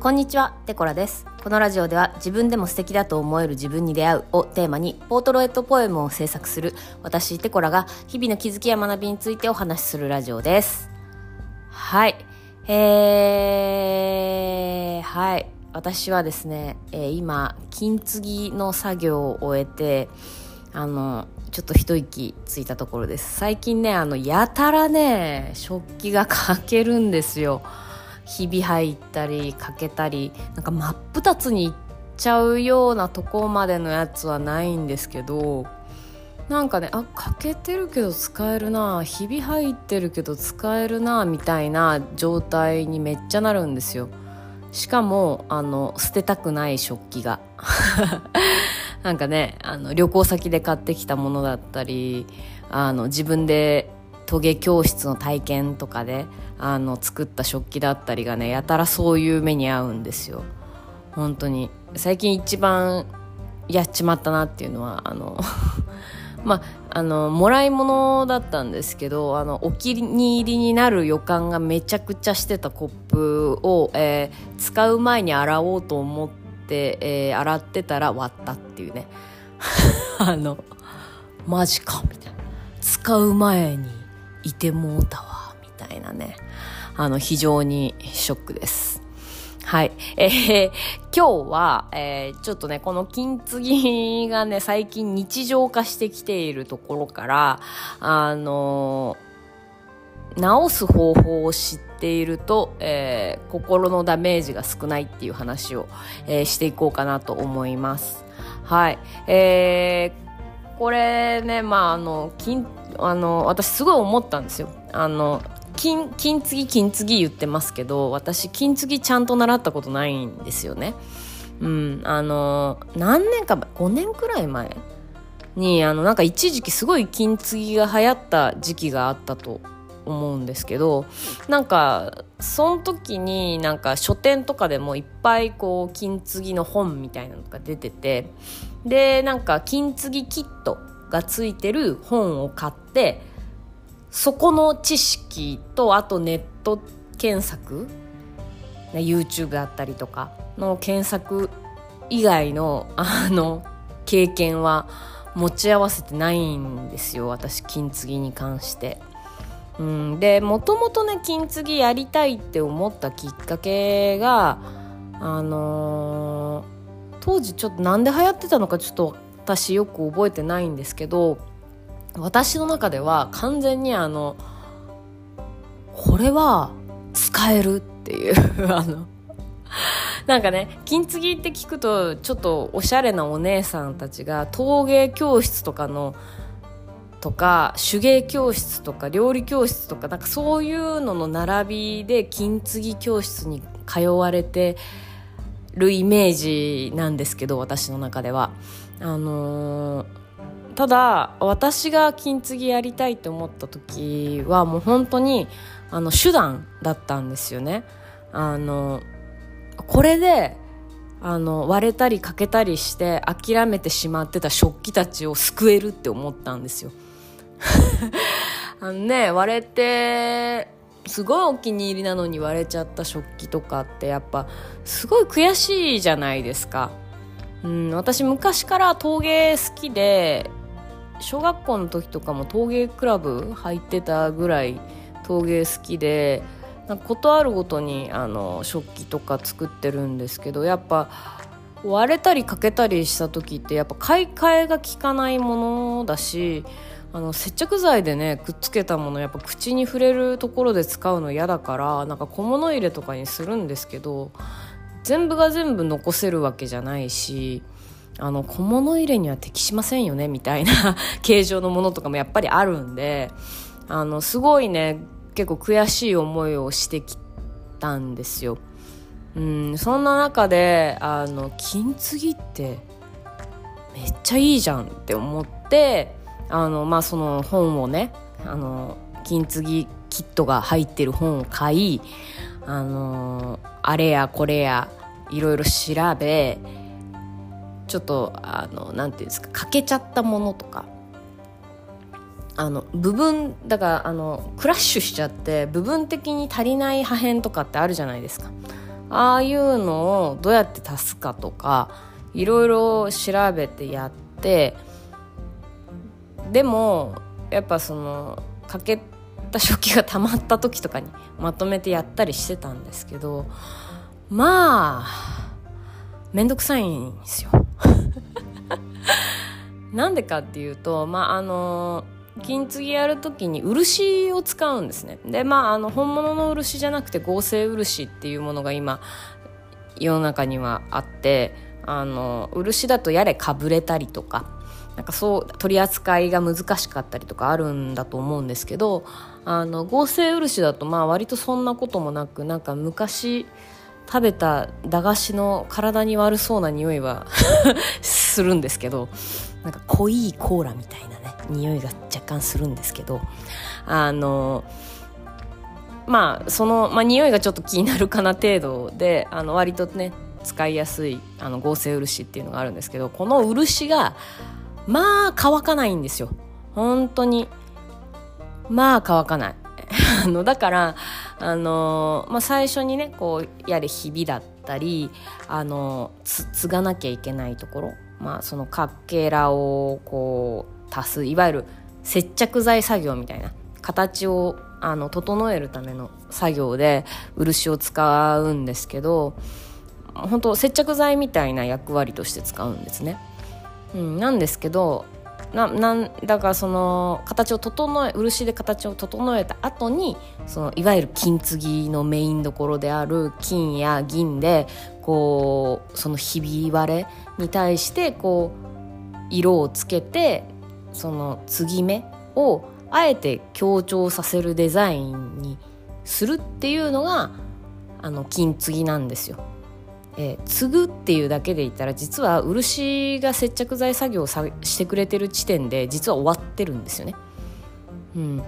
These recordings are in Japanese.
こんにちは、テコラです。このラジオでは自分でも素敵だと思える自分に出会うをテーマにポートロエットポエムを制作する私テコラが日々の気づきや学びについてお話しするラジオです。はい。えー、はい。私はですね、えー今、金継ぎの作業を終えて、あの、ちょっと一息ついたところです。最近ね、あの、やたらね、食器が欠けるんですよ。ひび入ったり欠けたりなんか真っ二つにいっちゃうようなとこまでのやつはないんですけどなんかねあ欠けてるけど使えるなひび入ってるけど使えるなみたいな状態にめっちゃなるんですよ。しかもあの捨てたくない食器が。なんかねあの旅行先で買ってきたものだったりあの自分で陶芸教室の体験とかであの作った食器だったりがねやたらそういう目に遭うんですよ。本当に。最近一番やっちまったなっていうのはあの まああのもらい物だったんですけどあのお気に入りになる予感がめちゃくちゃしてたコップを、えー使う前に洗おうと思って、えー洗ってたら割ったっていうね。あのマジかみたいな。使う前に。いてもうたわみたいなねあの非常にショックですはい。えー今日は、えーちょっとね、この金継ぎがね、最近日常化してきているところから、あのー直す方法を知っていると、えー心のダメージが少ないっていう話を、えーしていこうかなと思います。はい。えーこれね、まあ、あの、金、あの、私すごい思ったんですよ。あの、金、金継ぎ、金継ぎ言ってますけど、私、金継ぎちゃんと習ったことないんですよね。うん、あの、何年か前、5年くらい前に、あの、なんか一時期すごい金継ぎが流行った時期があったと思うんですけど、なんか、その時になんか書店とかでもいっぱいこう、金継ぎの本みたいなのが出てて、でなんか金継ぎキットがついてる本を買ってそこの知識とあとネット検索 YouTube だったりとかの検索以外のあの経験は持ち合わせてないんですよ私金継ぎに関して。うん、でもともとね金継ぎやりたいって思ったきっかけがあのー当時ちょっとなんで流行ってたのかちょっと私よく覚えてないんですけど私の中では完全にあのこれは使えるっていう あのなんかね金継ぎって聞くとちょっとおしゃれなお姉さんたちが陶芸教室とかのとか手芸教室とか料理教室とかなんかそういうのの並びで金継ぎ教室に通われてるイメージなんですけど私の中では。あのーただ私が金継ぎやりたいと思った時はもう本当にあの手段だったんですよね。あのこれであの割れたり欠けたりして諦めてしまってた食器たちを救えるって思ったんですよ。あのね割れてすごいお気に入りなのに割れちゃった食器とかってやっぱすごい悔しいじゃないですか、うん、私昔から陶芸好きで小学校の時とかも陶芸クラブ入ってたぐらい陶芸好きでなんかことあるごとにあの食器とか作ってるんですけどやっぱ割れたり欠けたりした時ってやっぱ買い替えが効かないものだしあの接着剤でねくっつけたものやっぱ口に触れるところで使うの嫌だからなんか小物入れとかにするんですけど全部が全部残せるわけじゃないしあの小物入れには適しませんよねみたいな 形状のものとかもやっぱりあるんであのすごいね結構悔しい思いをしてきたんですよ。うん、そんな中であの金継ぎってめっちゃいいじゃんって思ってあの、まあ、その本をねあの金継ぎキットが入ってる本を買いあのあれやこれやいろいろ調べちょっとあのなんていうんですか欠けちゃったものとかあの部分だからあのクラッシュしちゃって部分的に足りない破片とかってあるじゃないですか。ああいうのをどうやって足すかとかいろいろ調べてやってでもやっぱその欠けた食器がたまった時とかにまとめてやったりしてたんですけどまあ面倒くさいんですよ。なんでかっていうとまああの金継ぎやる時に漆を使うんですねでまああの本物の漆じゃなくて合成漆っていうものが今世の中にはあってあの漆だとやれかぶれたりとかなんかそう取り扱いが難しかったりとかあるんだと思うんですけどあの合成漆だとまあ割とそんなこともなくなんか昔食べた駄菓子の体に悪そうな匂いは するんですけどなんか濃いコーラみたいなね匂いが若干するんですけどあのまあその、まあ、匂いがちょっと気になるかな程度であの割とね使いやすいあの合成漆っていうのがあるんですけどこの漆がまあ乾かないんですよ。本当に。まあ乾かない。あのだからあのまあ、最初にねこうやれひびだったりあのつ継がなきゃいけないところ、まあ、そのかけらをこう足すいわゆる接着剤作業みたいな形をあの整えるための作業で漆を使うんですけど本当接着剤みたいな役割として使うんですね。うん、なんですけどななんだからその形を整え漆で形を整えた後にそのいわゆる金継ぎのメインどころである金や銀でこうそのひび割れに対してこう色をつけてその継ぎ目をあえて強調させるデザインにするっていうのがあの金継ぎなんですよ。えー、継ぐっていうだけで言ったら実は漆が接着剤作業をさしてくれてる地点で実は終わってるんですよね。うん、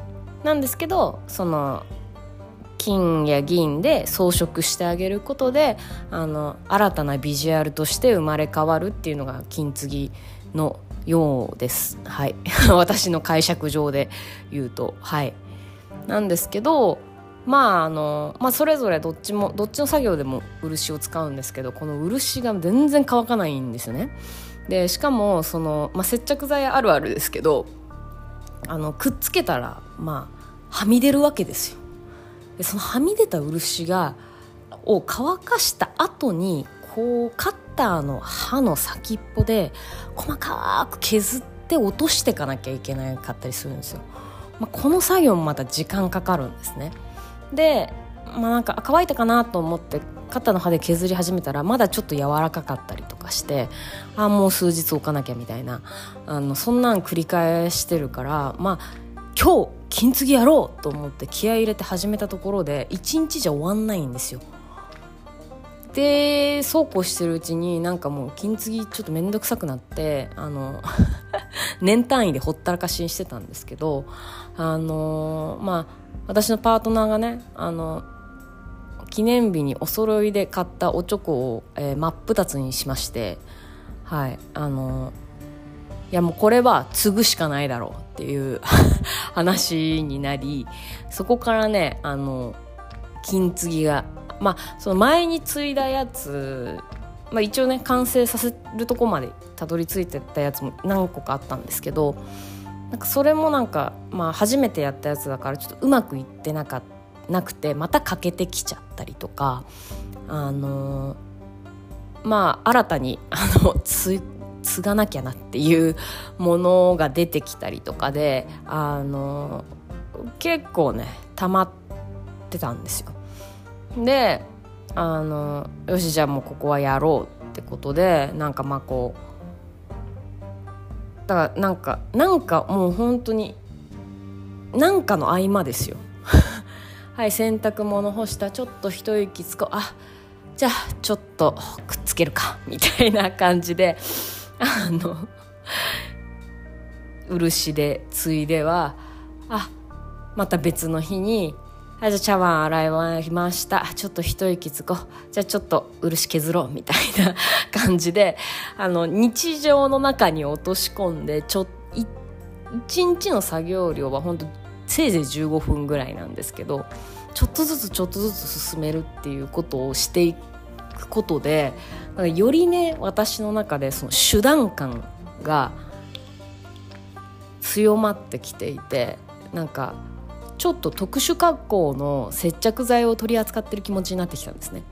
なんですけどその金や銀で装飾してあげることであの新たなビジュアルとして生まれ変わるっていうのが金継ぎのようです。はい。私の解釈上で言うと。はい。なんですけどまああのまあ、それぞれどっちもどっちの作業でも漆を使うんですけどこの漆が全然乾かないんですよね。でしかもその、まあ、接着剤あるあるですけどあのくっつけたらまあはみ出るわけですよ。でそのはみ出た漆がを乾かした後にこうカッターの刃の先っぽで細かく削って落としていかなきゃいけなかったりするんですよ、まあ、この作業もまた時間かかるんですね。で、まあ、なんか乾いたかなと思って肩の刃で削り始めたらまだちょっと柔らかかったりとかしてあもう数日置かなきゃみたいなあのそんなん繰り返してるからまあ今日金継ぎやろうと思って気合入れて始めたところで1日じゃ終わんないんですよ。でそうこうしてるうちになんかもう金継ぎちょっと面倒くさくなってあの年単位でほったらかしにしてたんですけどあのまあ私のパートナーがねあの記念日にお揃いで買ったおチョコを、えー、真っ二つにしましてはいあのいやもうこれは継ぐしかないだろうっていう 話になりそこからねあの金継ぎがまあその前に継いだやつ、まあ、一応ね完成させるとこまでたどり着いてたやつも何個かあったんですけどなんかそれもなんか、まあ、初めてやったやつだからちょっとうまくいってなかなくてまた欠けてきちゃったりとかあのまあ新たにあのつ継がなきゃなっていうものが出てきたりとかであの結構ね溜まってたんですよ。であのよしじゃあもうここはやろうってことでなんかまあこうだからなんかなんかもう本当になんかの合間ですよ。はい洗濯物干したちょっと一息つこうあじゃあちょっとくっつけるかみたいな感じであの漆でついではあまた別の日にはい、じゃあ茶碗洗い終わりました。ちょっと一息つこう。じゃあちょっと漆削ろう。みたいな感じで、あの、日常の中に落とし込んで、ちょ、一日の作業量は本当せいぜい15分ぐらいなんですけど、ちょっとずつちょっとずつ進めるっていうことをしていくことでなんかよりね私の中でその手段感が強まってきていてなんかちょっと特殊格好の接着剤を取り扱ってる気持ちになってきたんですね。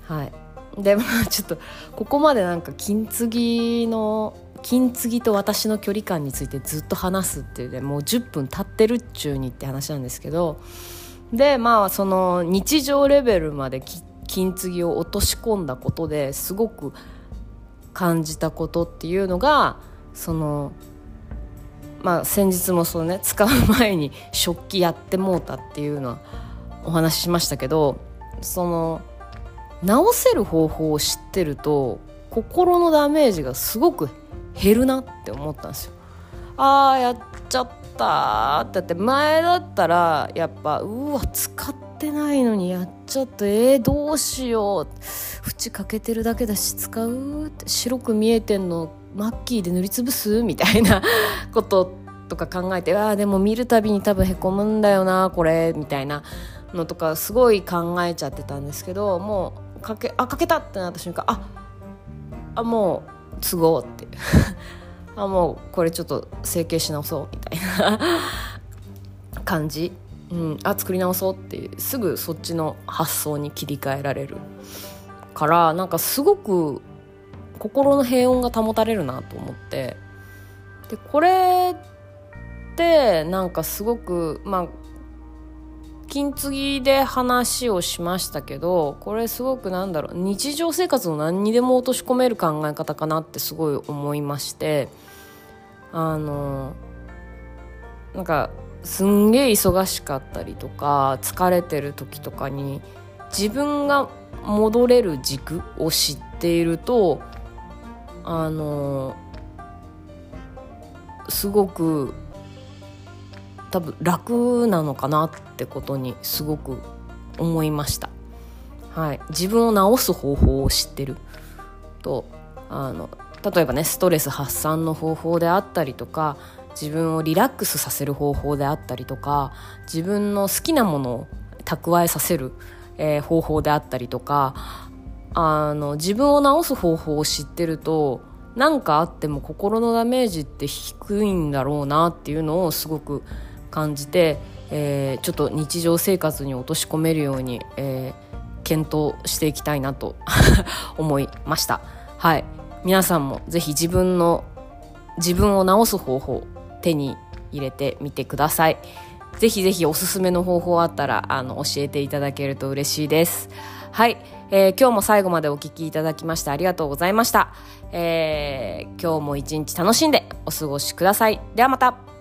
はいでまあちょっとここまでなんか金継ぎの金継ぎと私の距離感についてずっと話すっていうねもう10分経ってるっちゅうにって話なんですけどでまあその日常レベルまで金継ぎを落とし込んだことですごく感じたことっていうのがそのまあ先日もそのね使う前に食器やってもうたっていうのはお話ししましたけどその直せる方法を知ってると心のダメージがすごく減るなって思ったんですよ。あーやっちゃったってって前だったらやっぱうわ使ってないのにやっちゃったえー、どうしよう縁かけてるだけだし使うって白く見えてんのマッキーで塗りつぶす？みたいなこととか考えて あでも見るたびに多分へこむんだよなこれみたいなのとかすごい考えちゃってたんですけどもうかけあかけたってなった瞬間ああもう都合って。あもうこれちょっと整形し直そうみたいな感じ、うん、あ作り直そうっていうすぐそっちの発想に切り替えられるからなんかすごく心の平穏が保たれるなと思って。でこれってなんかすごくまあ金継ぎで話をしましたけどこれすごくなんだろう日常生活の何にでも落とし込める考え方かなってすごい思いましてあのなんかすんげえ忙しかったりとか疲れてる時とかに自分が戻れる軸を知っているとあのすごく多分楽なのかなってことにすごく思いました、はい、自分を治す方法を知ってるとあの例えばねストレス発散の方法であったりとか自分をリラックスさせる方法であったりとか自分の好きなものを蓄えさせる、えー、方法であったりとかあの自分を治す方法を知ってると何かあっても心のダメージって低いんだろうなっていうのをすごく感じて、えー、ちょっと日常生活に落とし込めるように、えー、検討していきたいなと 思いました。はい。皆さんもぜひ自分の自分を治す方法手に入れてみてください。ぜひぜひおすすめの方法あったらあの教えていただけると嬉しいです。はい、えー、今日も最後までお聴きいただきましてありがとうございました、えー、今日も一日楽しんでお過ごしください。ではまた。